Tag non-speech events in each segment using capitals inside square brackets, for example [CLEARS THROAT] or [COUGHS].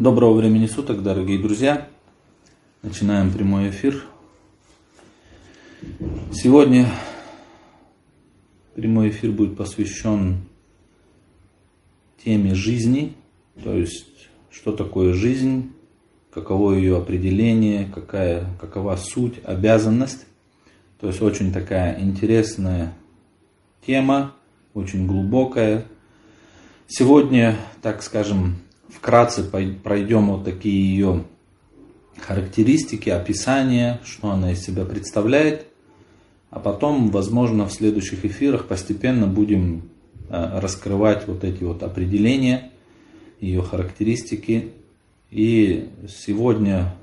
Доброго времени суток, дорогие друзья. Начинаем прямой эфир. Сегодня прямой эфир будет посвящен теме жизни, то есть что такое жизнь, каково ее определение, какая, какова суть, обязанность. То есть очень такая интересная тема, очень глубокая. Сегодня, так скажем, вкратце пройдем вот такие ее характеристики, описания, что она из себя представляет. А потом, возможно, в следующих эфирах постепенно будем э, раскрывать вот эти вот определения, ее характеристики. И сегодня,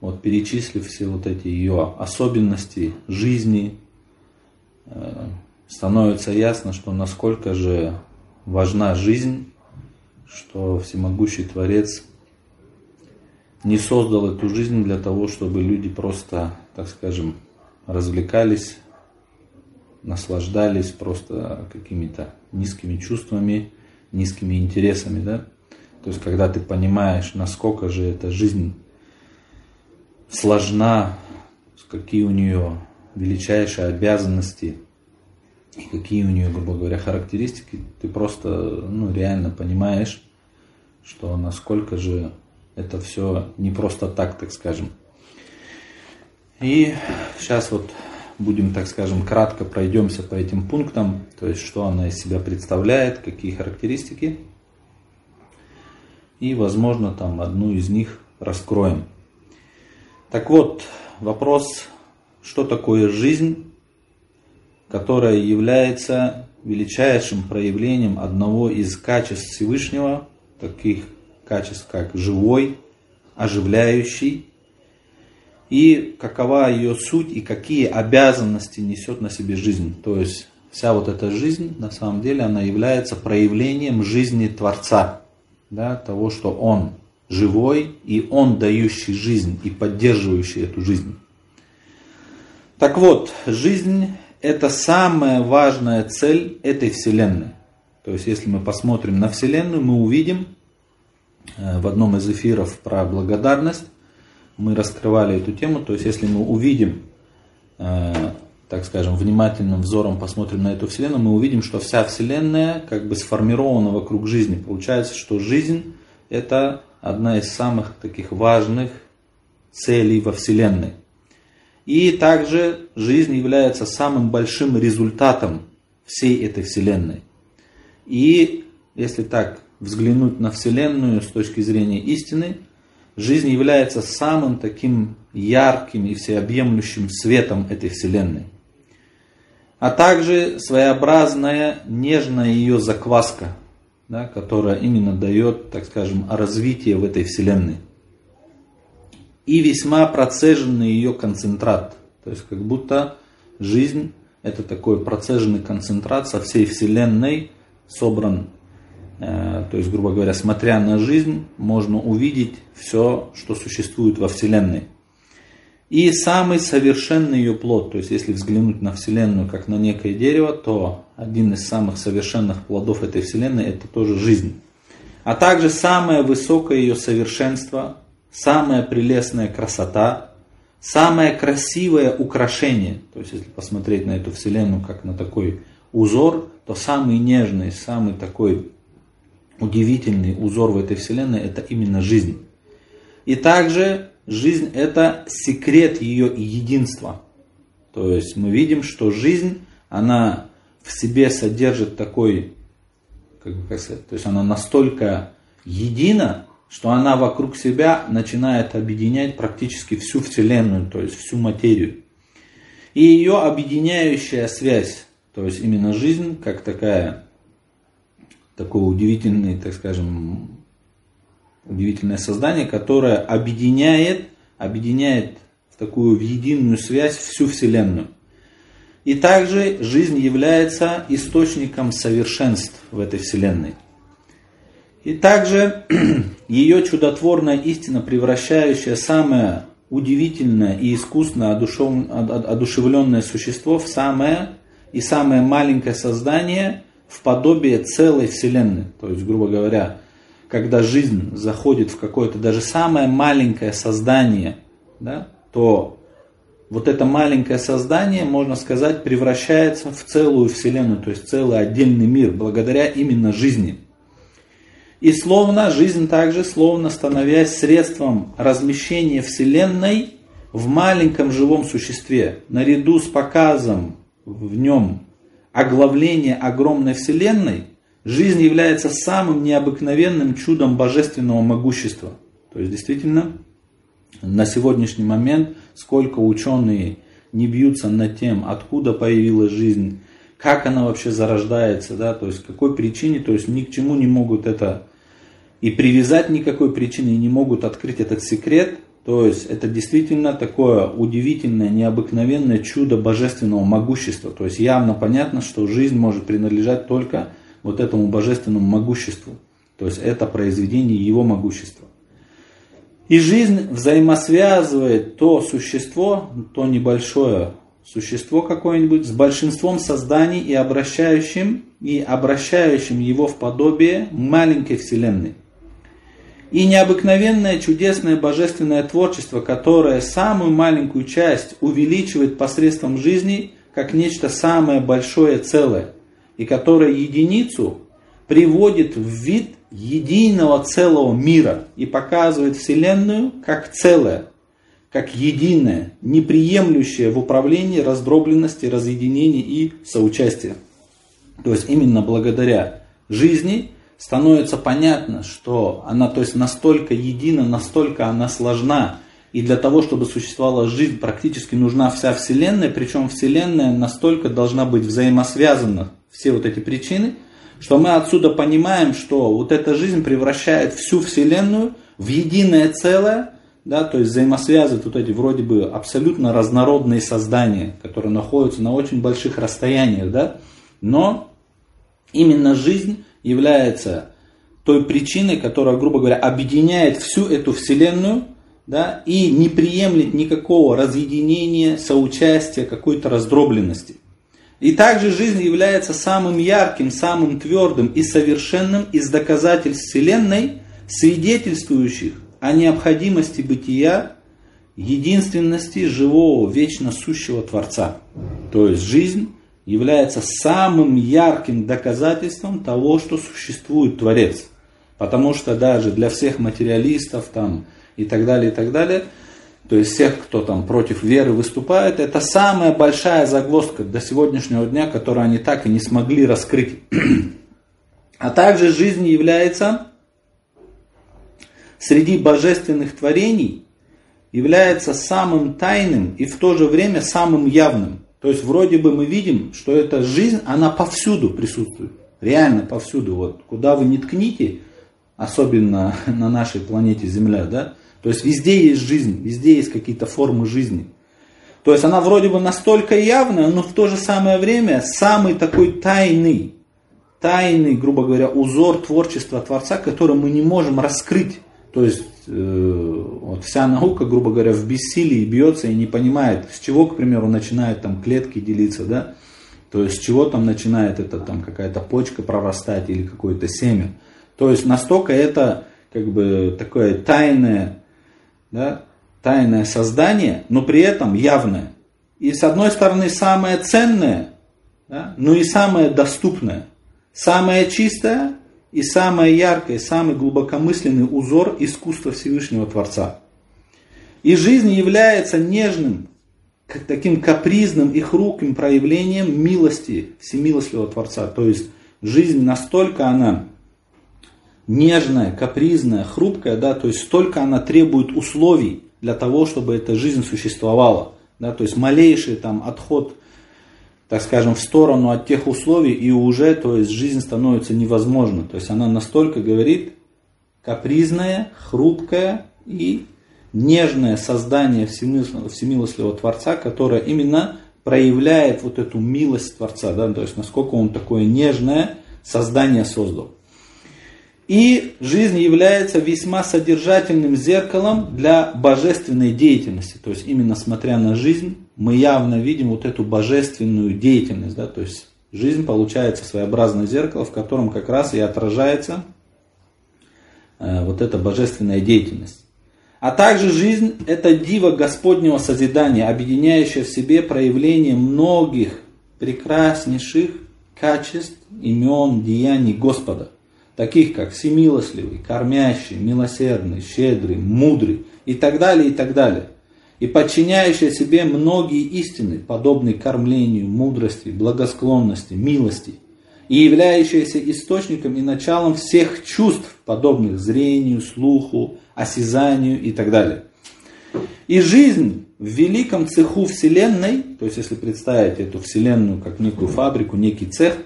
вот перечислив все вот эти ее особенности жизни, э, становится ясно, что насколько же важна жизнь что всемогущий Творец не создал эту жизнь для того, чтобы люди просто, так скажем, развлекались, наслаждались просто какими-то низкими чувствами, низкими интересами, да? То есть, когда ты понимаешь, насколько же эта жизнь сложна, какие у нее величайшие обязанности и какие у нее, грубо говоря, характеристики, ты просто ну, реально понимаешь, что насколько же это все не просто так, так скажем. И сейчас вот будем, так скажем, кратко пройдемся по этим пунктам, то есть что она из себя представляет, какие характеристики. И, возможно, там одну из них раскроем. Так вот, вопрос, что такое жизнь, которая является величайшим проявлением одного из качеств Всевышнего, таких качеств, как живой, оживляющий, и какова ее суть и какие обязанности несет на себе жизнь. То есть вся вот эта жизнь, на самом деле, она является проявлением жизни Творца, да, того, что Он живой, и Он дающий жизнь и поддерживающий эту жизнь. Так вот, жизнь – это самая важная цель этой Вселенной. То есть, если мы посмотрим на Вселенную, мы увидим э, в одном из эфиров про благодарность, мы раскрывали эту тему. То есть, если мы увидим, э, так скажем, внимательным взором посмотрим на эту Вселенную, мы увидим, что вся Вселенная как бы сформирована вокруг жизни. Получается, что жизнь – это одна из самых таких важных целей во Вселенной. И также жизнь является самым большим результатом всей этой Вселенной. И если так взглянуть на Вселенную с точки зрения истины, жизнь является самым таким ярким и всеобъемлющим светом этой Вселенной. А также своеобразная нежная ее закваска, да, которая именно дает, так скажем, развитие в этой Вселенной. И весьма процеженный ее концентрат. То есть как будто жизнь это такой процеженный концентрат со всей Вселенной, собран, э, то есть, грубо говоря, смотря на жизнь, можно увидеть все, что существует во Вселенной. И самый совершенный ее плод, то есть если взглянуть на Вселенную как на некое дерево, то один из самых совершенных плодов этой Вселенной это тоже жизнь. А также самое высокое ее совершенство, самая прелестная красота, самое красивое украшение. То есть если посмотреть на эту Вселенную как на такой узор, то самый нежный, самый такой удивительный узор в этой вселенной это именно жизнь. И также жизнь это секрет ее единства. То есть мы видим, что жизнь, она в себе содержит такой, как бы сказать, то есть она настолько едина, что она вокруг себя начинает объединять практически всю Вселенную, то есть всю материю. И ее объединяющая связь то есть именно жизнь как такая, такое удивительное, так скажем, удивительное создание, которое объединяет, объединяет в такую в единую связь всю Вселенную. И также жизнь является источником совершенств в этой Вселенной. И также [CLEARS THROAT] ее чудотворная истина, превращающая самое удивительное и искусно одушевленное существо в самое и самое маленькое создание в подобие целой Вселенной. То есть, грубо говоря, когда жизнь заходит в какое-то даже самое маленькое создание, да, то вот это маленькое создание, можно сказать, превращается в целую Вселенную, то есть целый отдельный мир, благодаря именно жизни. И словно жизнь также, словно становясь средством размещения Вселенной в маленьком живом существе, наряду с показом в нем оглавления огромной Вселенной, жизнь является самым необыкновенным чудом божественного могущества. То есть действительно, на сегодняшний момент сколько ученые не бьются над тем, откуда появилась жизнь, как она вообще зарождается, да, то есть какой причине, то есть ни к чему не могут это и привязать никакой причины, и не могут открыть этот секрет, то есть это действительно такое удивительное, необыкновенное чудо божественного могущества. То есть явно понятно, что жизнь может принадлежать только вот этому божественному могуществу. То есть это произведение его могущества. И жизнь взаимосвязывает то существо, то небольшое существо какое-нибудь с большинством созданий и обращающим, и обращающим его в подобие маленькой вселенной. И необыкновенное, чудесное, божественное творчество, которое самую маленькую часть увеличивает посредством жизни, как нечто самое большое целое, и которое единицу приводит в вид единого целого мира и показывает Вселенную как целое, как единое, неприемлющее в управлении раздробленности, разъединения и соучастия. То есть именно благодаря жизни становится понятно, что она то есть настолько едина, настолько она сложна, и для того, чтобы существовала жизнь, практически нужна вся Вселенная, причем Вселенная настолько должна быть взаимосвязана, все вот эти причины – что мы отсюда понимаем, что вот эта жизнь превращает всю Вселенную в единое целое, да, то есть взаимосвязывает вот эти вроде бы абсолютно разнородные создания, которые находятся на очень больших расстояниях, да, но именно жизнь является той причиной, которая, грубо говоря, объединяет всю эту Вселенную, да, и не приемлет никакого разъединения, соучастия, какой-то раздробленности. И также жизнь является самым ярким, самым твердым и совершенным из доказательств Вселенной, свидетельствующих о необходимости бытия, единственности живого, вечно сущего Творца. То есть жизнь является самым ярким доказательством того, что существует Творец. Потому что даже для всех материалистов там, и так далее, и так далее – то есть всех, кто там против веры выступает, это самая большая загвоздка до сегодняшнего дня, которую они так и не смогли раскрыть. [CLEARS THROAT] А также жизнь является среди божественных творений, является самым тайным и в то же время самым явным. То есть вроде бы мы видим, что эта жизнь, она повсюду присутствует. Реально повсюду. Вот куда вы не ткните, особенно [LAUGHS] на нашей планете Земля, да, то есть везде есть жизнь, везде есть какие-то формы жизни. То есть она вроде бы настолько явная, но в то же самое время самый такой тайный, тайный, грубо говоря, узор творчества Творца, который мы не можем раскрыть. То есть э, вот вся наука, грубо говоря, в бессилии бьется и не понимает, с чего, к примеру, начинают там клетки делиться, да? То есть с чего там начинает это там какая-то почка прорастать или какое-то семя. То есть настолько это как бы такое тайное да, тайное создание, но при этом явное. И с одной стороны самое ценное, да, но и самое доступное. Самое чистое и самое яркое, самый глубокомысленный узор искусства Всевышнего Творца. И жизнь является нежным, таким капризным и хрупким проявлением милости Всемилостливого Творца. То есть жизнь настолько она нежная, капризная, хрупкая, да, то есть столько она требует условий для того, чтобы эта жизнь существовала. Да, то есть малейший там отход, так скажем, в сторону от тех условий, и уже то есть, жизнь становится невозможна. То есть она настолько говорит капризное, хрупкое и нежное создание всемилостливого Творца, которое именно проявляет вот эту милость Творца, да, то есть насколько он такое нежное создание создал. И жизнь является весьма содержательным зеркалом для божественной деятельности. То есть именно смотря на жизнь, мы явно видим вот эту божественную деятельность. Да? То есть жизнь получается своеобразное зеркало, в котором как раз и отражается э, вот эта божественная деятельность. А также жизнь – это диво Господнего созидания, объединяющее в себе проявление многих прекраснейших качеств, имен, деяний Господа, таких как всемилостливый, кормящий, милосердный, щедрый, мудрый и так далее, и так далее. И подчиняющий себе многие истины, подобные кормлению, мудрости, благосклонности, милости, и являющиеся источником и началом всех чувств, подобных зрению, слуху, осязанию и так далее. И жизнь в великом цеху Вселенной, то есть если представить эту Вселенную как некую фабрику, некий цех,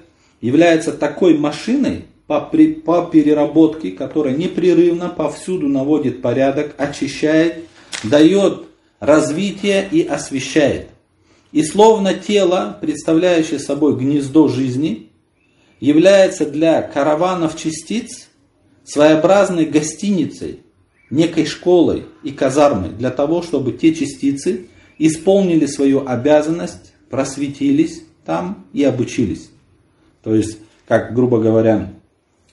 является такой машиной по, при, по переработке, которая непрерывно повсюду наводит порядок, очищает, дает развитие и освещает. И словно тело, представляющее собой гнездо жизни, является для караванов частиц своеобразной гостиницей, некой школой и казармой для того, чтобы те частицы исполнили свою обязанность, просветились там и обучились. То есть, как грубо говоря,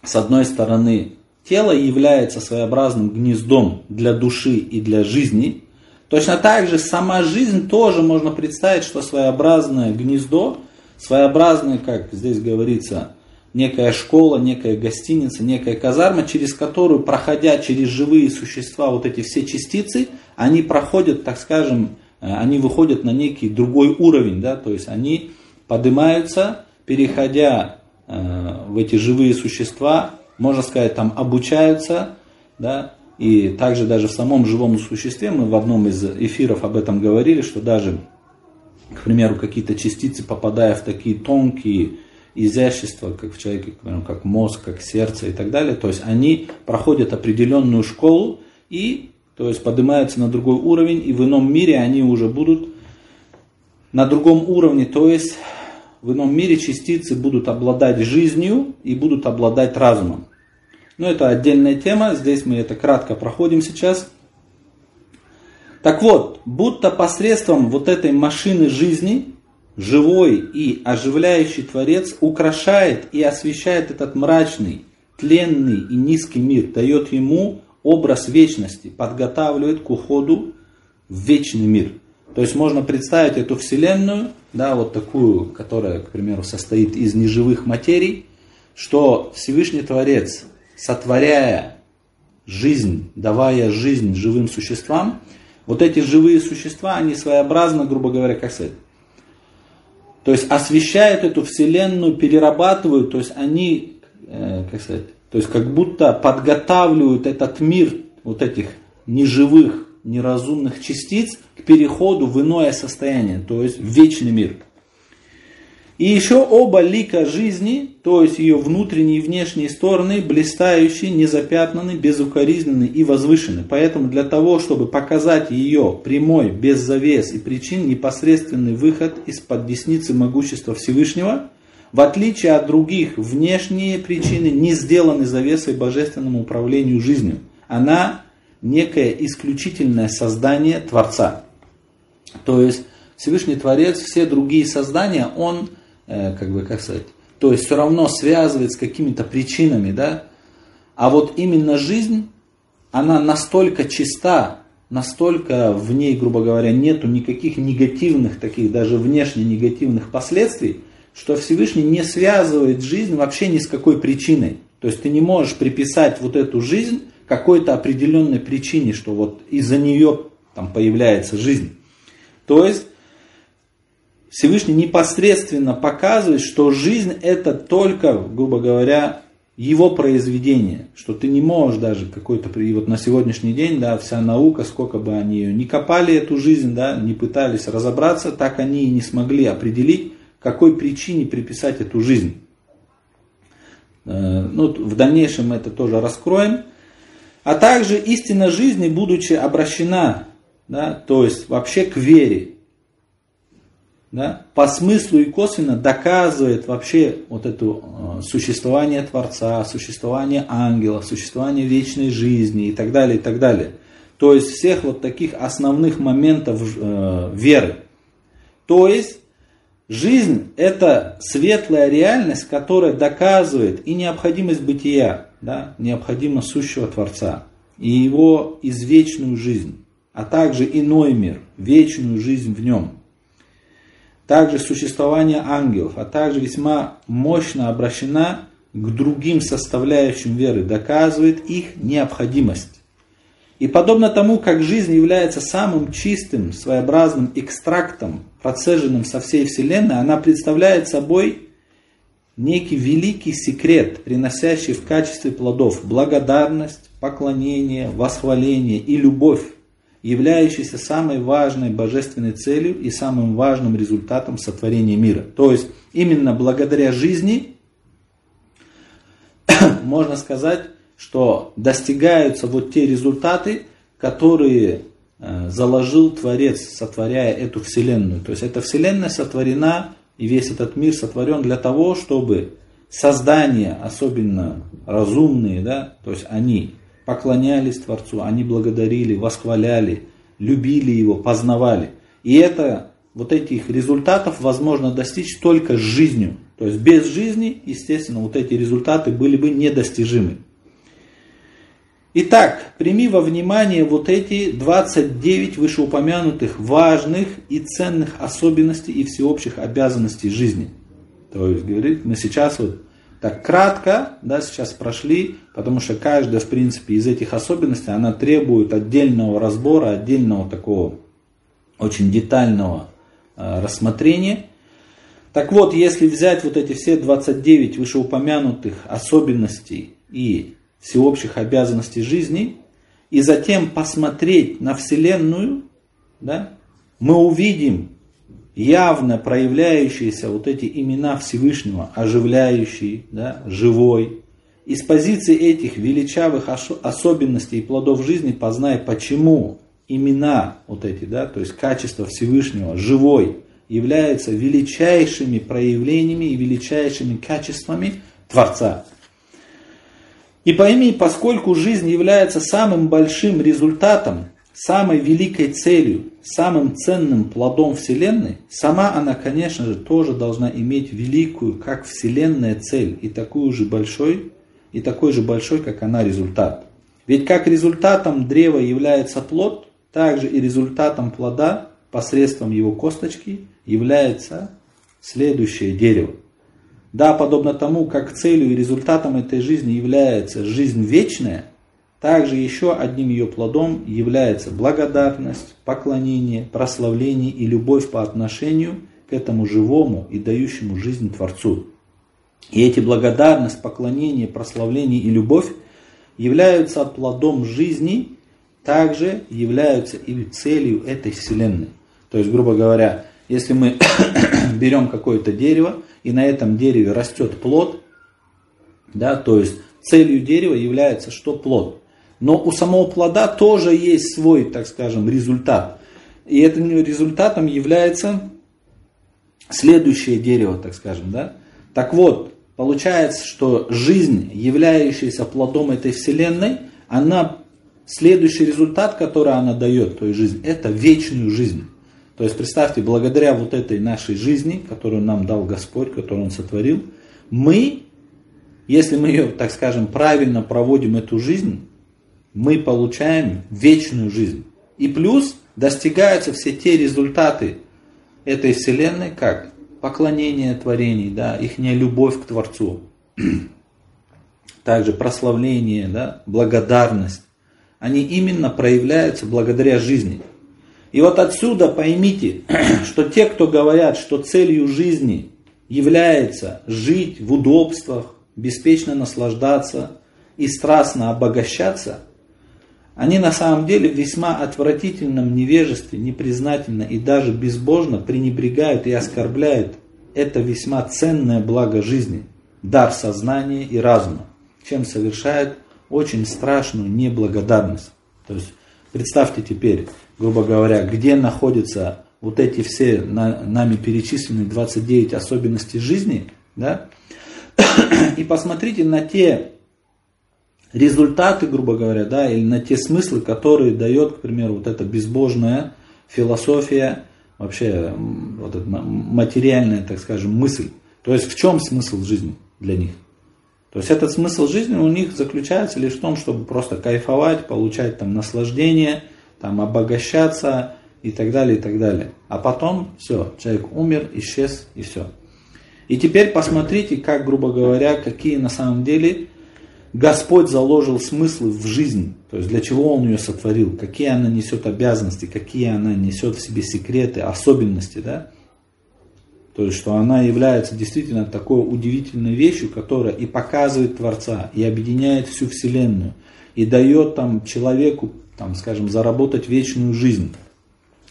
с одной стороны, тело является своеобразным гнездом для души и для жизни. Точно так же сама жизнь тоже можно представить, что своеобразное гнездо, своеобразное, как здесь говорится, некая школа, некая гостиница, некая казарма, через которую, проходя через живые существа, вот эти все частицы, они проходят, так скажем, э, они выходят на некий другой уровень, да, то есть они поднимаются, переходя э, в эти живые существа, можно сказать, там обучаются, да, и также даже в самом живом существе, мы в одном из эфиров об этом говорили, что даже, к примеру, какие-то частицы, попадая в такие тонкие изящество, как в человеке, как мозг, как сердце и так далее. То есть они проходят определенную школу и то есть поднимаются на другой уровень, и в ином мире они уже будут на другом уровне, то есть в ином мире частицы будут обладать жизнью и будут обладать разумом. Но это отдельная тема, здесь мы это кратко проходим сейчас. Так вот, будто посредством вот этой машины жизни живой и оживляющий Творец украшает и освещает этот мрачный, тленный и низкий мир, дает ему образ вечности, подготавливает к уходу в вечный мир. То есть можно представить эту Вселенную, да, вот такую, которая, к примеру, состоит из неживых материй, что Всевышний Творец, сотворяя жизнь, давая жизнь живым существам, вот эти живые существа, они своеобразно, грубо говоря, как сказать, то есть освещают эту вселенную, перерабатывают, то есть они, э, как сказать, то есть как будто подготавливают этот мир вот этих неживых, неразумных частиц к переходу в иное состояние, то есть в вечный мир. И еще оба лика жизни, то есть ее внутренние и внешние стороны, блистающие, незапятнаны, безукоризненны и возвышены. Поэтому для того, чтобы показать ее прямой, без завес и причин, непосредственный выход из-под десницы могущества Всевышнего, в отличие от других, внешние причины не сделаны завесой божественному управлению жизнью. Она некое исключительное создание Творца. То есть Всевышний Творец, все другие создания, Он как бы, как сказать, то есть все равно связывает с какими-то причинами, да, а вот именно жизнь, она настолько чиста, настолько в ней, грубо говоря, нету никаких негативных, таких даже внешне негативных последствий, что Всевышний не связывает жизнь вообще ни с какой причиной. То есть ты не можешь приписать вот эту жизнь какой-то определенной причине, что вот из-за нее там появляется жизнь. То есть Всевышний непосредственно показывает, что жизнь это только, грубо говоря, его произведение, что ты не можешь даже какой-то, вот на сегодняшний день, да, вся наука, сколько бы они ее не копали эту жизнь, да, не пытались разобраться, так они и не смогли определить, какой причине приписать эту жизнь. Э, ну, в дальнейшем мы это тоже раскроем. А также истина жизни, будучи обращена, да, то есть вообще к вере, да, по смыслу и косвенно доказывает вообще вот это э, существование Творца, существование ангела, существование вечной жизни и так далее, и так далее. То есть всех вот таких основных моментов э, веры. То есть Жизнь – это светлая реальность, которая доказывает и необходимость бытия, да, необходимость сущего Творца, и его извечную жизнь, а также иной мир, вечную жизнь в нем. Также существование ангелов, а также весьма мощно обращена к другим составляющим веры, доказывает их необходимость. И подобно тому, как жизнь является самым чистым, своеобразным экстрактом, процеженным со всей Вселенной, она представляет собой некий великий секрет, приносящий в качестве плодов благодарность, поклонение, восхваление и любовь, являющийся самой важной божественной целью и самым важным результатом сотворения мира. То есть именно благодаря жизни, [COUGHS] можно сказать, что достигаются вот те результаты, которые э, заложил Творец, сотворяя эту Вселенную. То есть эта Вселенная сотворена, и весь этот мир сотворен для того, чтобы создания, особенно разумные, да, то есть они поклонялись Творцу, они благодарили, восхваляли, любили Его, познавали. И это, вот этих результатов возможно достичь только с жизнью. То есть без жизни, естественно, вот эти результаты были бы недостижимы. Итак, прими во внимание вот эти 29 вышеупомянутых важных и ценных особенностей и всеобщих обязанностей жизни. То есть, говорит, мы сейчас вот так кратко, да, сейчас прошли, потому что каждая, в принципе, из этих особенностей, она требует отдельного разбора, отдельного такого очень детального э, рассмотрения. Так вот, если взять вот эти все 29 вышеупомянутых особенностей и всеобщих обязанностей жизни, и затем посмотреть на Вселенную, да, мы увидим явно проявляющиеся вот эти имена Всевышнего, оживляющий, да, живой. Из позиции этих величавых особенностей и плодов жизни познай, почему имена вот эти, да, то есть качество Всевышнего, живой, являются величайшими проявлениями и величайшими качествами Творца. И пойми, поскольку жизнь является самым большим результатом, самой великой целью, самым ценным плодом Вселенной, сама она, конечно же, тоже должна иметь великую, как Вселенная, цель, и такую же большой, и такой же большой, как она, результат. Ведь как результатом древа является плод, также и результатом плода посредством его косточки является следующее дерево. Да, подобно тому, как целью и результатом этой жизни является жизнь вечная, также еще одним ее плодом является благодарность, поклонение, прославление и любовь по отношению к этому живому и дающему жизнь Творцу. И эти благодарность, поклонение, прославление и любовь являются плодом жизни, также являются и целью этой Вселенной. То есть, грубо говоря, если мы [COUGHS] берем какое-то дерево, и на этом дереве растет плод, да, то есть целью дерева является что плод. Но у самого плода тоже есть свой, так скажем, результат. И этим результатом является следующее дерево, так скажем. Да? Так вот, получается, что жизнь, являющаяся плодом этой вселенной, она, следующий результат, который она дает, то есть жизнь, это вечную жизнь. То есть представьте, благодаря вот этой нашей жизни, которую нам дал Господь, которую Он сотворил, мы, если мы ее, так скажем, правильно проводим эту жизнь, мы получаем вечную жизнь. И плюс достигаются все те результаты этой вселенной, как поклонение творений, да, их любовь к Творцу, [CLEARS THROAT] также прославление, да, благодарность, они именно проявляются благодаря жизни. И вот отсюда поймите, [CLEARS THROAT] что те, кто говорят, что целью жизни является жить в удобствах, беспечно наслаждаться и страстно обогащаться, они на самом деле в весьма отвратительном невежестве, непризнательно и даже безбожно пренебрегают и оскорбляют это весьма ценное благо жизни, дар сознания и разума, чем совершают очень страшную неблагодарность. То есть представьте теперь, грубо говоря, где находятся вот эти все на, нами перечисленные 29 особенностей жизни, да, [COUGHS] и посмотрите на те результаты, грубо говоря, да, или на те смыслы, которые дает, к примеру, вот эта безбожная философия вообще вот эта материальная, так скажем, мысль. То есть в чем смысл жизни для них? То есть этот смысл жизни у них заключается лишь в том, чтобы просто кайфовать, получать там наслаждение, там обогащаться и так далее, и так далее. А потом все, человек умер, исчез и все. И теперь посмотрите, как, грубо говоря, какие на самом деле Господь заложил смыслы в жизнь, то есть для чего Он ее сотворил, какие она несет обязанности, какие она несет в себе секреты, особенности, да? То есть, что она является действительно такой удивительной вещью, которая и показывает Творца, и объединяет всю Вселенную, и дает там человеку, там, скажем, заработать вечную жизнь.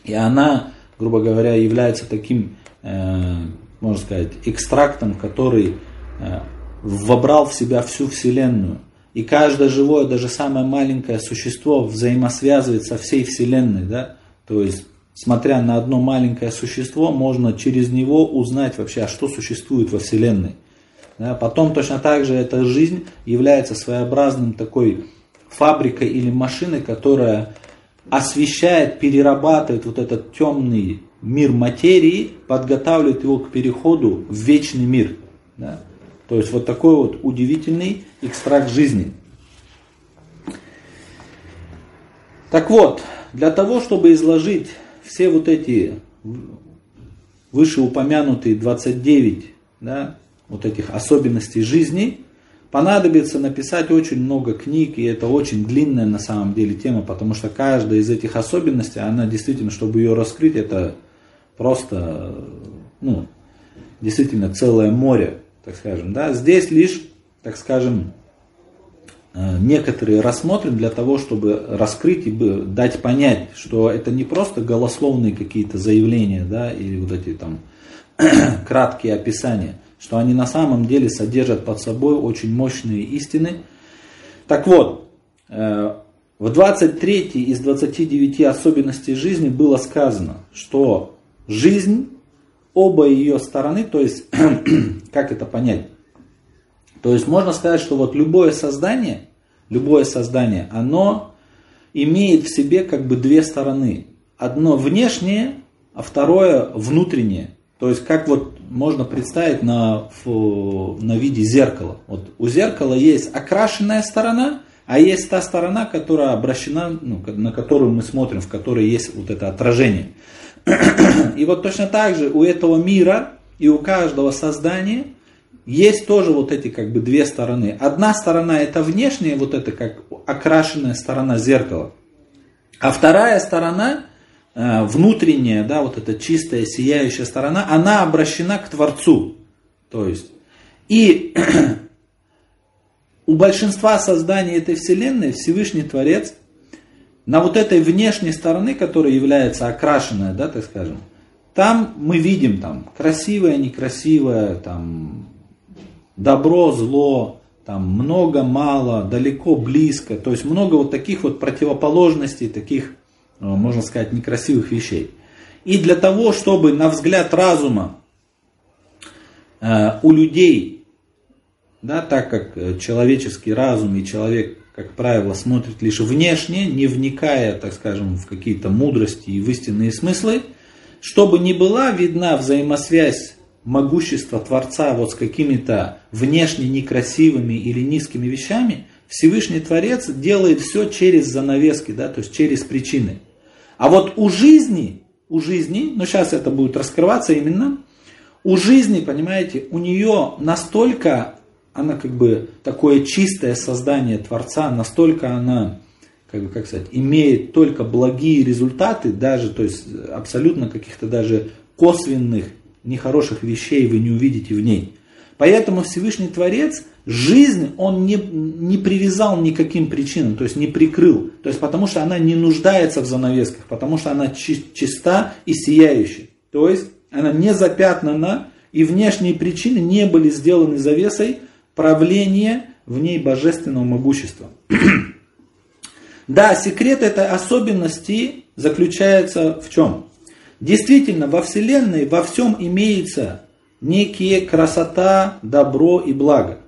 И она, грубо говоря, является таким, э, можно сказать, экстрактом, который э, вобрал в себя всю Вселенную. И каждое живое, даже самое маленькое существо взаимосвязывает со всей Вселенной. Да? То есть смотря на одно маленькое существо, можно через него узнать вообще, а что существует во Вселенной. Да, потом точно так же эта жизнь является своеобразным такой фабрикой или машиной, которая освещает, перерабатывает вот этот темный мир материи, подготавливает его к переходу в вечный мир. Да? То есть вот такой вот удивительный экстракт жизни. Так вот, для того, чтобы изложить все вот эти вышеупомянутые 29 да, вот этих особенностей жизни, понадобится написать очень много книг, и это очень длинная на самом деле тема, потому что каждая из этих особенностей, она действительно, чтобы ее раскрыть, это просто, ну, действительно целое море, так скажем. Да? Здесь лишь, так скажем, Э, некоторые рассмотрим для того, чтобы раскрыть и дать понять, что это не просто голословные какие-то заявления, да, или вот эти там [CLEARS THROAT] краткие описания, что они на самом деле содержат под собой очень мощные истины. Так вот, э, в 23 из 29 особенностей жизни было сказано, что жизнь, оба ее стороны, то есть, [CLEARS THROAT] как это понять? То есть можно сказать, что вот любое создание, любое создание, оно имеет в себе как бы две стороны. Одно внешнее, а второе внутреннее. То есть как вот можно представить на, на виде зеркала. Вот у зеркала есть окрашенная сторона, а есть та сторона, которая обращена, ну, на которую мы смотрим, в которой есть вот это отражение. И вот точно так же у этого мира и у каждого создания есть тоже вот эти как бы две стороны. Одна сторона это внешняя, вот это как окрашенная сторона зеркала. А вторая сторона, э, внутренняя, да, вот эта чистая, сияющая сторона, она обращена к Творцу. То есть, и [CLEARS THROAT] у большинства созданий этой Вселенной Всевышний Творец на вот этой внешней стороны, которая является окрашенная, да, так скажем, там мы видим там красивое, некрасивое, там добро, зло, там много, мало, далеко, близко. То есть много вот таких вот противоположностей, таких, э, можно сказать, некрасивых вещей. И для того, чтобы на взгляд разума э, у людей, да, так как э, человеческий разум и человек, как правило, смотрит лишь внешне, не вникая, так скажем, в какие-то мудрости и в истинные смыслы, чтобы не была видна взаимосвязь могущество Творца вот с какими-то внешне некрасивыми или низкими вещами, Всевышний Творец делает все через занавески, да, то есть через причины. А вот у жизни, у жизни, ну сейчас это будет раскрываться именно, у жизни, понимаете, у нее настолько, она как бы такое чистое создание Творца, настолько она, как бы, как сказать, имеет только благие результаты, даже, то есть абсолютно каких-то даже косвенных нехороших вещей вы не увидите в ней. Поэтому Всевышний Творец жизнь он не, не привязал никаким причинам, то есть не прикрыл. То есть потому что она не нуждается в занавесках, потому что она чиста и сияющая. То есть она не запятнана, и внешние причины не были сделаны завесой правления в ней божественного могущества. [CLEARS THROAT] да, секрет этой особенности заключается в чем? Действительно, во Вселенной во всем имеется некие красота, добро и благо.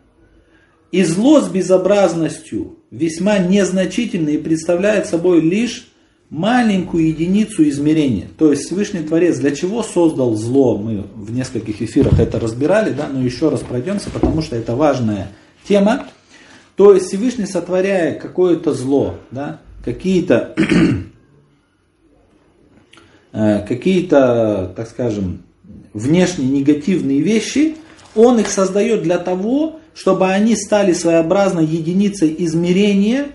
И зло с безобразностью весьма незначительно и представляет собой лишь маленькую единицу измерения. То есть Всевышний Творец для чего создал зло? Мы в нескольких эфирах это разбирали, да, но еще раз пройдемся, потому что это важная тема. То есть Всевышний сотворяя какое-то зло, да, какие-то [CLEARS THROAT] э, какие-то, так скажем, внешне негативные вещи, он их создает для того, чтобы они стали своеобразной единицей измерения,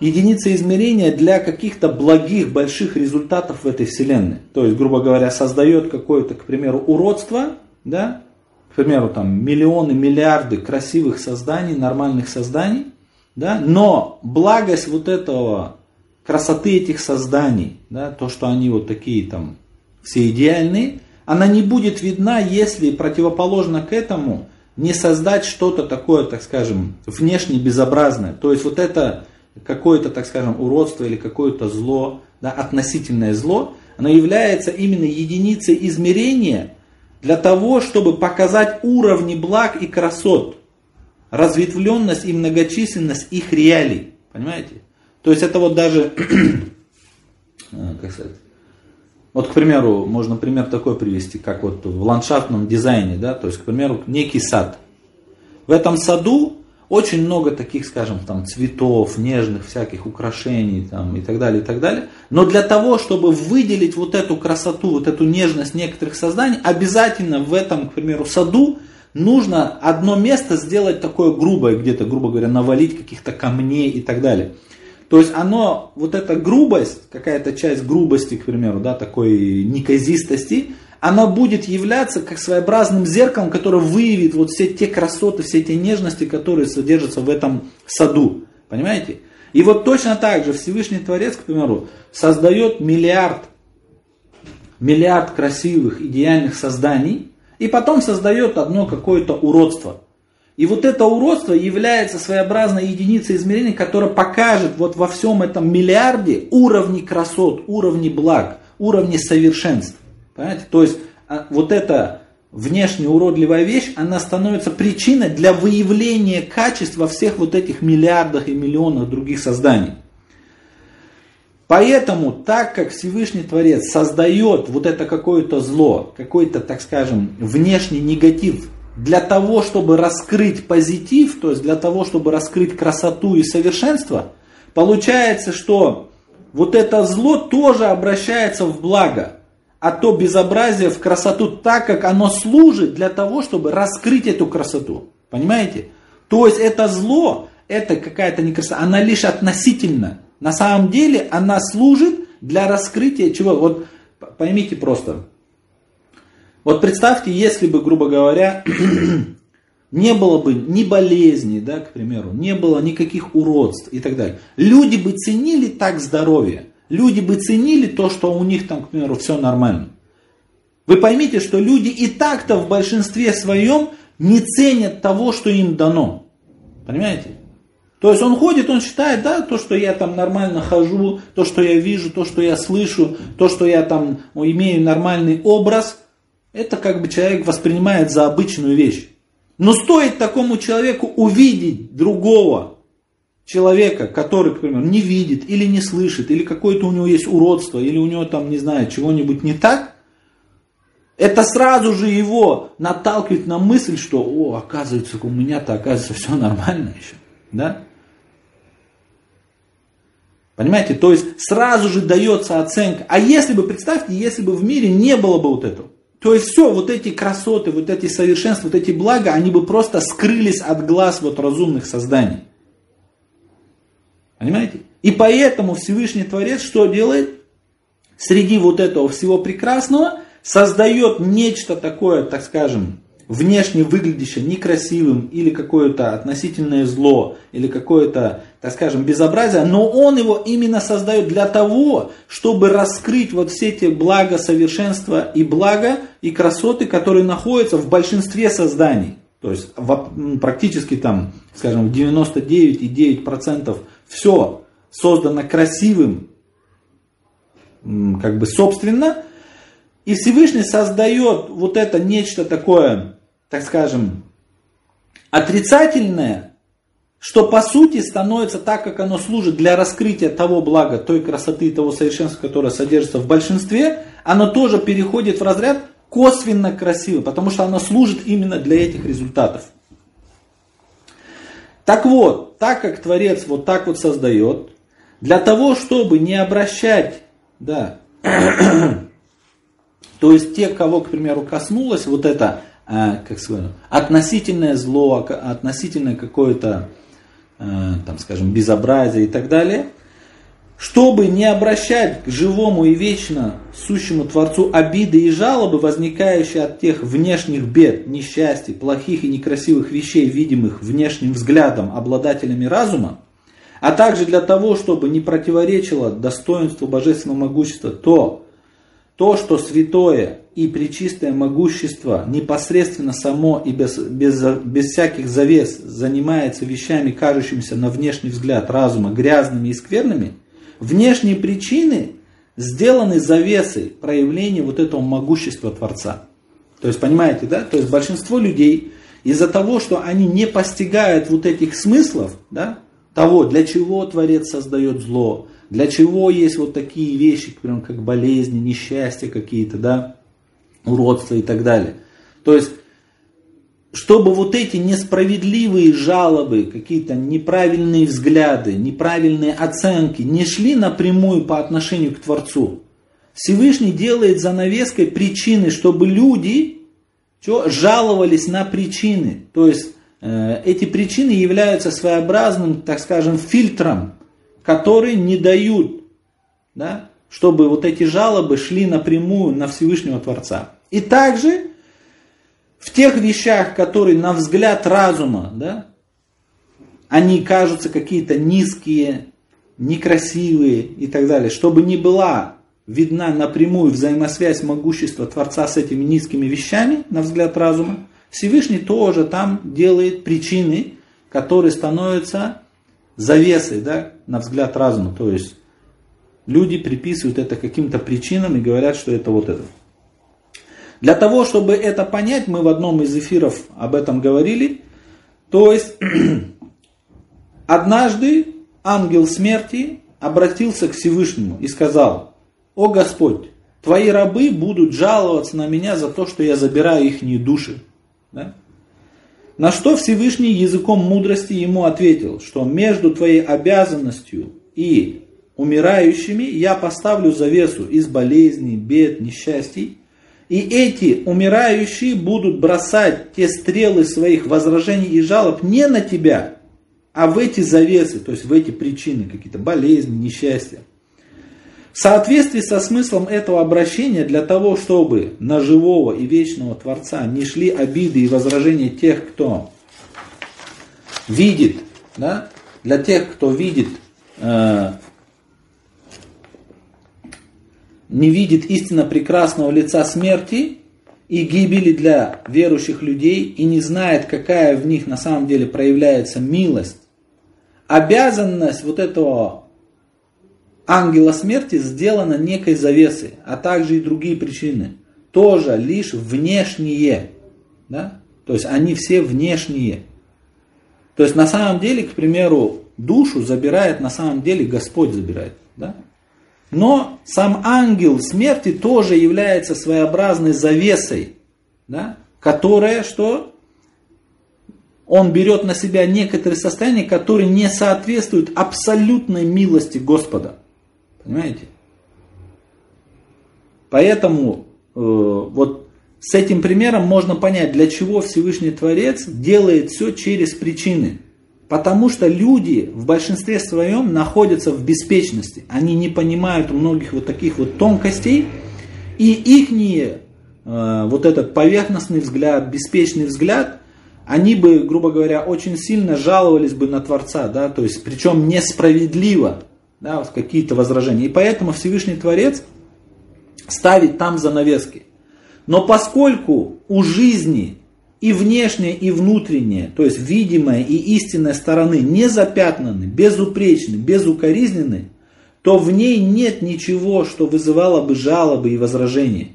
единицей измерения для каких-то благих, больших результатов в этой вселенной. То есть, грубо говоря, создает какое-то, к примеру, уродство, да, к примеру, там миллионы, миллиарды красивых созданий, нормальных созданий, да, но благость вот этого, красоты этих созданий, да, то, что они вот такие там все идеальные, она не будет видна, если противоположно к этому не создать что-то такое, так скажем, внешне безобразное. То есть вот это какое-то, так скажем, уродство или какое-то зло, да, относительное зло, оно является именно единицей измерения для того, чтобы показать уровни благ и красот, разветвленность и многочисленность их реалий. Понимаете? То есть это вот даже, [CLEARS THROAT] как сказать, вот, к примеру, можно пример такой привести, как вот в ландшафтном дизайне, да, то есть, к примеру, некий сад. В этом саду очень много таких, скажем, там, цветов, нежных всяких украшений там, и так далее, и так далее. Но для того, чтобы выделить вот эту красоту, вот эту нежность некоторых созданий, обязательно в этом, к примеру, саду нужно одно место сделать такое грубое, где-то, грубо говоря, навалить каких-то камней и так далее. То есть оно, вот эта грубость, какая-то часть грубости, к примеру, да, такой неказистости, она будет являться как своеобразным зеркалом, которое выявит вот все те красоты, все те нежности, которые содержатся в этом саду. Понимаете? И вот точно так же Всевышний Творец, к примеру, создает миллиард, миллиард красивых, идеальных созданий, и потом создает одно какое-то уродство – и вот это уродство является своеобразной единицей измерения, которая покажет вот во всем этом миллиарде уровни красот, уровни благ, уровни совершенств. Понимаете? То есть а, вот эта внешне уродливая вещь, она становится причиной для выявления качеств во всех вот этих миллиардах и миллионах других созданий. Поэтому, так как Всевышний Творец создает вот это какое-то зло, какой-то, так скажем, внешний негатив для того, чтобы раскрыть позитив, то есть для того, чтобы раскрыть красоту и совершенство, получается, что вот это зло тоже обращается в благо, а то безобразие в красоту, так как оно служит для того, чтобы раскрыть эту красоту. Понимаете? То есть это зло, это какая-то не красота, она лишь относительно. На самом деле она служит для раскрытия чего? Вот поймите просто, вот представьте, если бы, грубо говоря, [CLEARS THROAT] не было бы ни болезней, да, к примеру, не было никаких уродств и так далее. Люди бы ценили так здоровье. Люди бы ценили то, что у них там, к примеру, все нормально. Вы поймите, что люди и так-то в большинстве своем не ценят того, что им дано. Понимаете? То есть он ходит, он считает, да, то, что я там нормально хожу, то, что я вижу, то, что я слышу, то, что я там имею нормальный образ – это как бы человек воспринимает за обычную вещь. Но стоит такому человеку увидеть другого человека, который, к примеру, не видит или не слышит, или какое-то у него есть уродство, или у него там, не знаю, чего-нибудь не так, это сразу же его наталкивает на мысль, что, о, оказывается, у меня-то, оказывается, все нормально еще. Да? Понимаете? То есть сразу же дается оценка. А если бы, представьте, если бы в мире не было бы вот этого. То есть все, вот эти красоты, вот эти совершенства, вот эти блага, они бы просто скрылись от глаз вот разумных созданий. Понимаете? И поэтому Всевышний Творец что делает? Среди вот этого всего прекрасного создает нечто такое, так скажем, внешне выглядящее некрасивым или какое-то относительное зло, или какое-то, так скажем, безобразие, но он его именно создает для того, чтобы раскрыть вот все эти блага, совершенства и блага и красоты, которые находятся в большинстве созданий. То есть в, практически там, скажем, 99,9% все создано красивым, как бы собственно, и Всевышний создает вот это нечто такое так скажем, отрицательное, что по сути становится так, как оно служит для раскрытия того блага, той красоты того совершенства, которое содержится в большинстве, оно тоже переходит в разряд косвенно красиво, потому что оно служит именно для этих результатов. Так вот, так как Творец вот так вот создает, для того, чтобы не обращать, да, [CLEARS THROAT] то есть те, кого, к примеру, коснулось вот это, э, как сказать, относительное зло, относительное какое-то, э, там, скажем, безобразие и так далее, чтобы не обращать к живому и вечно сущему Творцу обиды и жалобы, возникающие от тех внешних бед, несчастий, плохих и некрасивых вещей, видимых внешним взглядом обладателями разума, а также для того, чтобы не противоречило достоинству божественного могущества то, то, что святое и причистое могущество непосредственно само и без, без, без всяких завес занимается вещами, кажущимися на внешний взгляд разума грязными и скверными – Внешние причины сделаны завесой проявления вот этого могущества Творца. То есть, понимаете, да? То есть большинство людей из-за того, что они не постигают вот этих смыслов, да, того, для чего Творец создает зло, для чего есть вот такие вещи, например, как болезни, несчастья какие-то, да, уродства и так далее. То есть чтобы вот эти несправедливые жалобы, какие-то неправильные взгляды, неправильные оценки не шли напрямую по отношению к Творцу. Всевышний делает занавеской причины, чтобы люди что, жаловались на причины. То есть э, эти причины являются своеобразным, так скажем, фильтром, который не дают, да, чтобы вот эти жалобы шли напрямую на Всевышнего Творца. И также в тех вещах, которые на взгляд разума, да, они кажутся какие-то низкие, некрасивые и так далее, чтобы не была видна напрямую взаимосвязь могущества Творца с этими низкими вещами, на взгляд разума, Всевышний тоже там делает причины, которые становятся завесой, да, на взгляд разума. То есть люди приписывают это каким-то причинам и говорят, что это вот это. Для того, чтобы это понять, мы в одном из эфиров об этом говорили. То есть, [CLEARS THROAT] однажды ангел смерти обратился к Всевышнему и сказал, «О Господь, твои рабы будут жаловаться на меня за то, что я забираю их души». Да? На что Всевышний языком мудрости ему ответил, что между твоей обязанностью и умирающими я поставлю завесу из болезней, бед, несчастий, и эти умирающие будут бросать те стрелы своих возражений и жалоб не на тебя, а в эти завесы, то есть в эти причины, какие-то болезни, несчастья. В соответствии со смыслом этого обращения, для того, чтобы на живого и вечного Творца не шли обиды и возражения тех, кто видит, да, для тех, кто видит э, не видит истинно прекрасного лица смерти и гибели для верующих людей и не знает, какая в них на самом деле проявляется милость, обязанность вот этого ангела смерти сделана некой завесой, а также и другие причины, тоже лишь внешние. Да? То есть они все внешние. То есть на самом деле, к примеру, душу забирает, на самом деле Господь забирает. Да? Но сам ангел смерти тоже является своеобразной завесой, да, которая что? Он берет на себя некоторые состояния, которые не соответствуют абсолютной милости Господа. Понимаете? Поэтому э, вот с этим примером можно понять, для чего Всевышний Творец делает все через причины. Потому что люди в большинстве своем находятся в беспечности. Они не понимают многих вот таких вот тонкостей. И их э, вот этот поверхностный взгляд, беспечный взгляд, они бы, грубо говоря, очень сильно жаловались бы на Творца, да, то есть, причем несправедливо, да, вот какие-то возражения. И поэтому Всевышний Творец ставит там занавески. Но поскольку у жизни и внешнее, и внутреннее, то есть видимая и истинная стороны не запятнаны, безупречны, безукоризнены, то в ней нет ничего, что вызывало бы жалобы и возражения.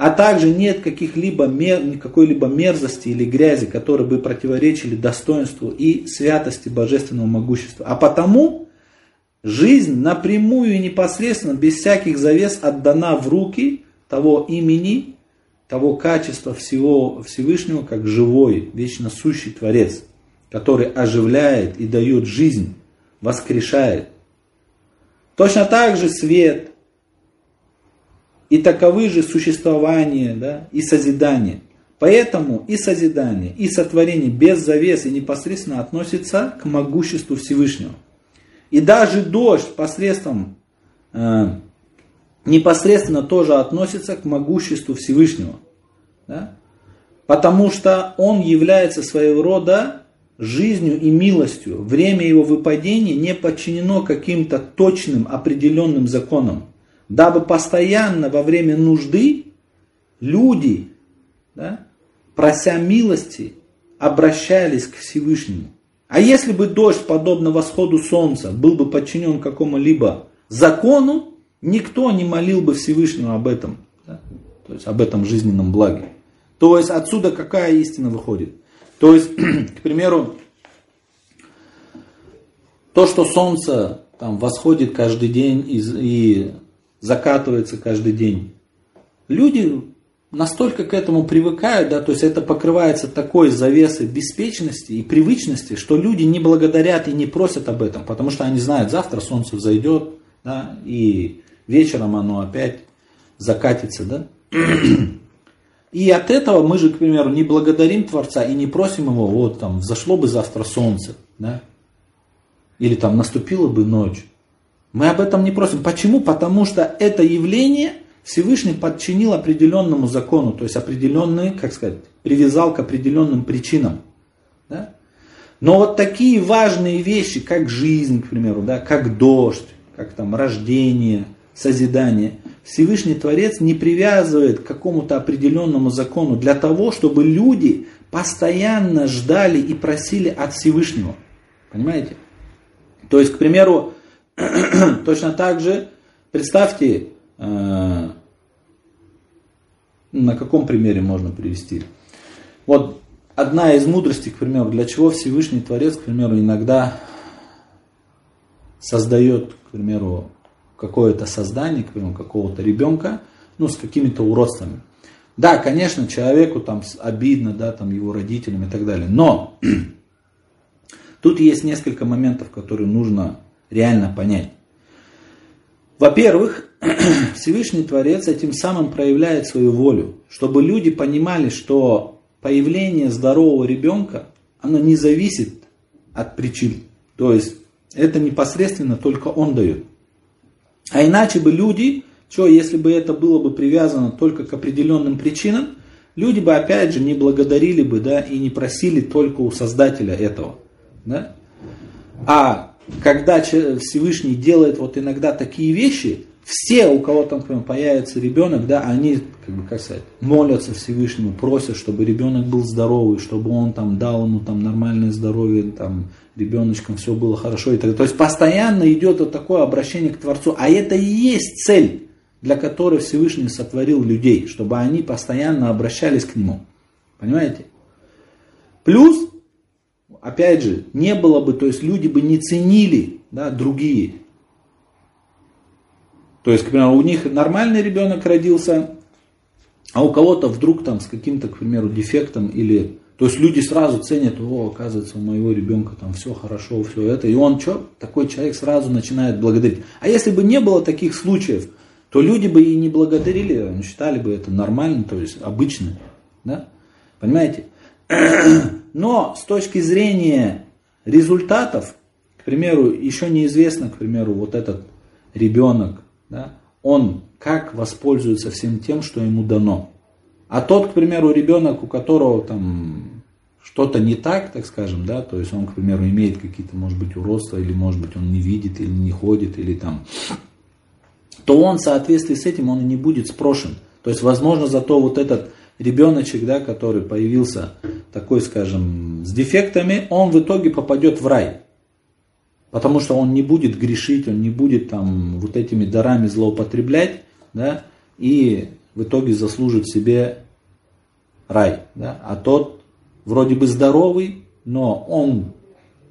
а также нет каких-либо мер, какой-либо мерзости или грязи, которые бы противоречили достоинству и святости божественного могущества. А потому жизнь напрямую и непосредственно, без всяких завес, отдана в руки того имени, того качества всего Всевышнего, как живой, вечно сущий Творец, который оживляет и дает жизнь, воскрешает. Точно так же свет, и таковы же существование да, и созидание. Поэтому и созидание, и сотворение без завесы непосредственно относится к могуществу Всевышнего. И даже дождь посредством, э, непосредственно тоже относится к могуществу Всевышнего. Да? Потому что он является своего рода жизнью и милостью. Время его выпадения не подчинено каким-то точным определенным законам дабы постоянно во время нужды люди, да, прося милости, обращались к Всевышнему. А если бы дождь, подобно восходу солнца, был бы подчинен какому-либо закону, никто не молил бы Всевышнего об этом, да? то есть об этом жизненном благе. То есть отсюда какая истина выходит? То есть, [CLEARS THROAT] к примеру, то, что солнце там восходит каждый день и, и закатывается каждый день. Люди настолько к этому привыкают, да, то есть это покрывается такой завесой беспечности и привычности, что люди не благодарят и не просят об этом, потому что они знают, завтра солнце взойдет, да, и вечером оно опять закатится, да. [CLEARS THROAT] И от этого мы же, к примеру, не благодарим Творца и не просим его, вот там, взошло бы завтра солнце, да, или там наступила бы ночь. Мы об этом не просим. Почему? Потому что это явление Всевышний подчинил определенному закону, то есть определенный, как сказать, привязал к определенным причинам. Да? Но вот такие важные вещи, как жизнь, к примеру, да, как дождь, как там рождение, созидание, Всевышний Творец не привязывает к какому-то определенному закону для того, чтобы люди постоянно ждали и просили от Всевышнего. Понимаете? То есть, к примеру, [CLEARS THROAT] Точно так же, представьте, э, на каком примере можно привести. Вот одна из мудростей, к примеру, для чего Всевышний Творец, к примеру, иногда создает, к примеру, какое-то создание, к примеру, какого-то ребенка, ну, с какими-то уродствами. Да, конечно, человеку там обидно, да, там его родителям и так далее. Но [CLEARS THROAT] тут есть несколько моментов, которые нужно реально понять. Во-первых, [CLEARS THROAT] Всевышний Творец этим самым проявляет свою волю, чтобы люди понимали, что появление здорового ребенка, оно не зависит от причин. То есть это непосредственно только он дает. А иначе бы люди, что если бы это было бы привязано только к определенным причинам, люди бы опять же не благодарили бы, да, и не просили только у Создателя этого. Да? А когда Всевышний делает вот иногда такие вещи, все, у кого там например, появится ребенок, да, они, как бы, как сказать, молятся Всевышнему, просят, чтобы ребенок был здоровый, чтобы он там дал ему там нормальное здоровье, там, ребеночком все было хорошо и так далее. То есть постоянно идет вот такое обращение к Творцу, а это и есть цель, для которой Всевышний сотворил людей, чтобы они постоянно обращались к Нему. Понимаете? Плюс опять же, не было бы, то есть люди бы не ценили да, другие. То есть, к примеру, у них нормальный ребенок родился, а у кого-то вдруг там с каким-то, к примеру, дефектом или... То есть люди сразу ценят, о, оказывается, у моего ребенка там все хорошо, все это. И он что? Такой человек сразу начинает благодарить. А если бы не было таких случаев, то люди бы и не благодарили, считали бы это нормально, то есть обычно. Да? Понимаете? [CLEARS THROAT] Но с точки зрения результатов, к примеру, еще неизвестно, к примеру, вот этот ребенок, да, он как воспользуется всем тем, что ему дано. А тот, к примеру, ребенок, у которого там что-то не так, так скажем, да, то есть он, к примеру, имеет какие-то, может быть, уродства, или, может быть, он не видит, или не ходит, или там, то он в соответствии с этим, он и не будет спрошен. То есть, возможно, зато вот этот ребеночек, да, который появился такой, скажем, с дефектами, он в итоге попадет в рай. Потому что он не будет грешить, он не будет там вот этими дарами злоупотреблять, да, и в итоге заслужит себе рай. Да? А тот вроде бы здоровый, но он,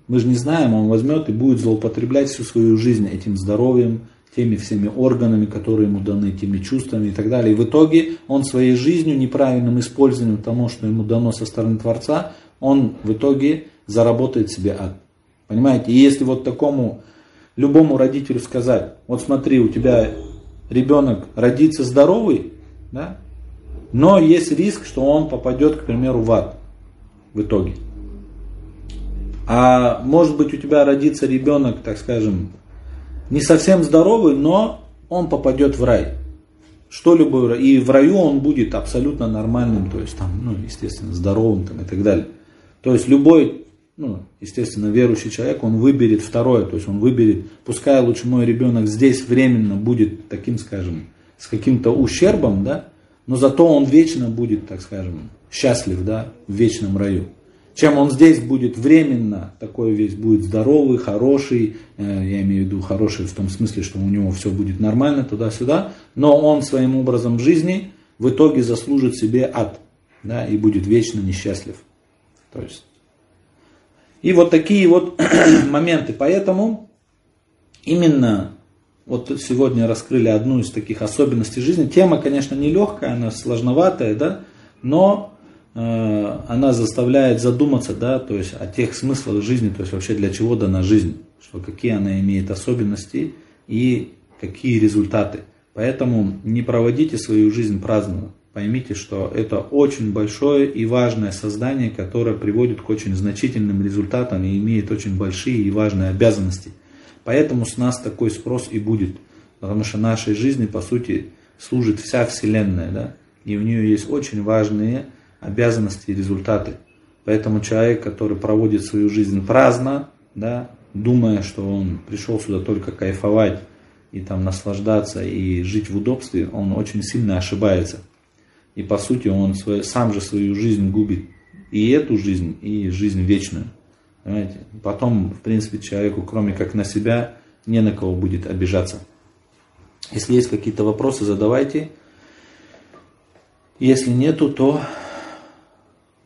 мы же не знаем, он возьмет и будет злоупотреблять всю свою жизнь этим здоровьем, теми всеми органами, которые ему даны, теми чувствами и так далее. И в итоге он своей жизнью, неправильным использованием того, что ему дано со стороны Творца, он в итоге заработает себе ад. Понимаете? И если вот такому любому родителю сказать, вот смотри, у тебя ребенок родится здоровый, да, но есть риск, что он попадет, к примеру, в ад в итоге. А может быть у тебя родится ребенок, так скажем, не совсем здоровый, но он попадет в рай. Что любой И в раю он будет абсолютно нормальным, то есть там, ну, естественно, здоровым там, и так далее. То есть любой, ну, естественно, верующий человек, он выберет второе, то есть он выберет, пускай лучше мой ребенок здесь временно будет таким, скажем, с каким-то ущербом, да, но зато он вечно будет, так скажем, счастлив, да, в вечном раю. Чем он здесь будет временно, такой весь будет здоровый, хороший, э, я имею в виду хороший в том смысле, что у него все будет нормально туда-сюда, но он своим образом жизни в итоге заслужит себе ад, да, и будет вечно несчастлив. То есть, и вот такие вот [CLEARS THROAT] моменты. Поэтому именно вот сегодня раскрыли одну из таких особенностей жизни. Тема, конечно, нелегкая, она сложноватая, да, но э, она заставляет задуматься, да, то есть о тех смыслах жизни, то есть вообще для чего дана жизнь, что какие она имеет особенности и какие результаты. Поэтому не проводите свою жизнь праздно. Поймите, что это очень большое и важное создание, которое приводит к очень значительным результатам и имеет очень большие и важные обязанности – Поэтому с нас такой спрос и будет. Потому что нашей жизни, по сути, служит вся Вселенная. Да? И у нее есть очень важные обязанности и результаты. Поэтому человек, который проводит свою жизнь праздно, да, думая, что он пришел сюда только кайфовать и там наслаждаться и жить в удобстве, он очень сильно ошибается. И по сути он свой, сам же свою жизнь губит. И эту жизнь, и жизнь вечную. Понимаете? Потом, в принципе, человеку, кроме как на себя, не на кого будет обижаться. Если есть какие-то вопросы, задавайте. Если нету, то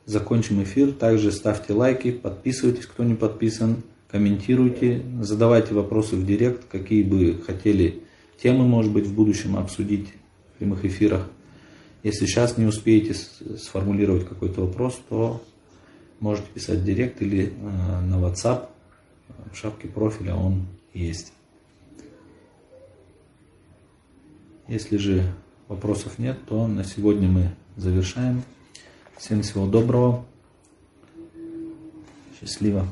закончим эфир. Также ставьте лайки, подписывайтесь, кто не подписан, комментируйте, задавайте вопросы в директ, какие бы хотели темы, может быть, в будущем обсудить в прямых эфирах. Если сейчас не успеете сформулировать какой-то вопрос, то можете писать директ или э, на WhatsApp. В шапке профиля он есть. Если же вопросов нет, то на сегодня мы завершаем. Всем всего доброго. Счастливо.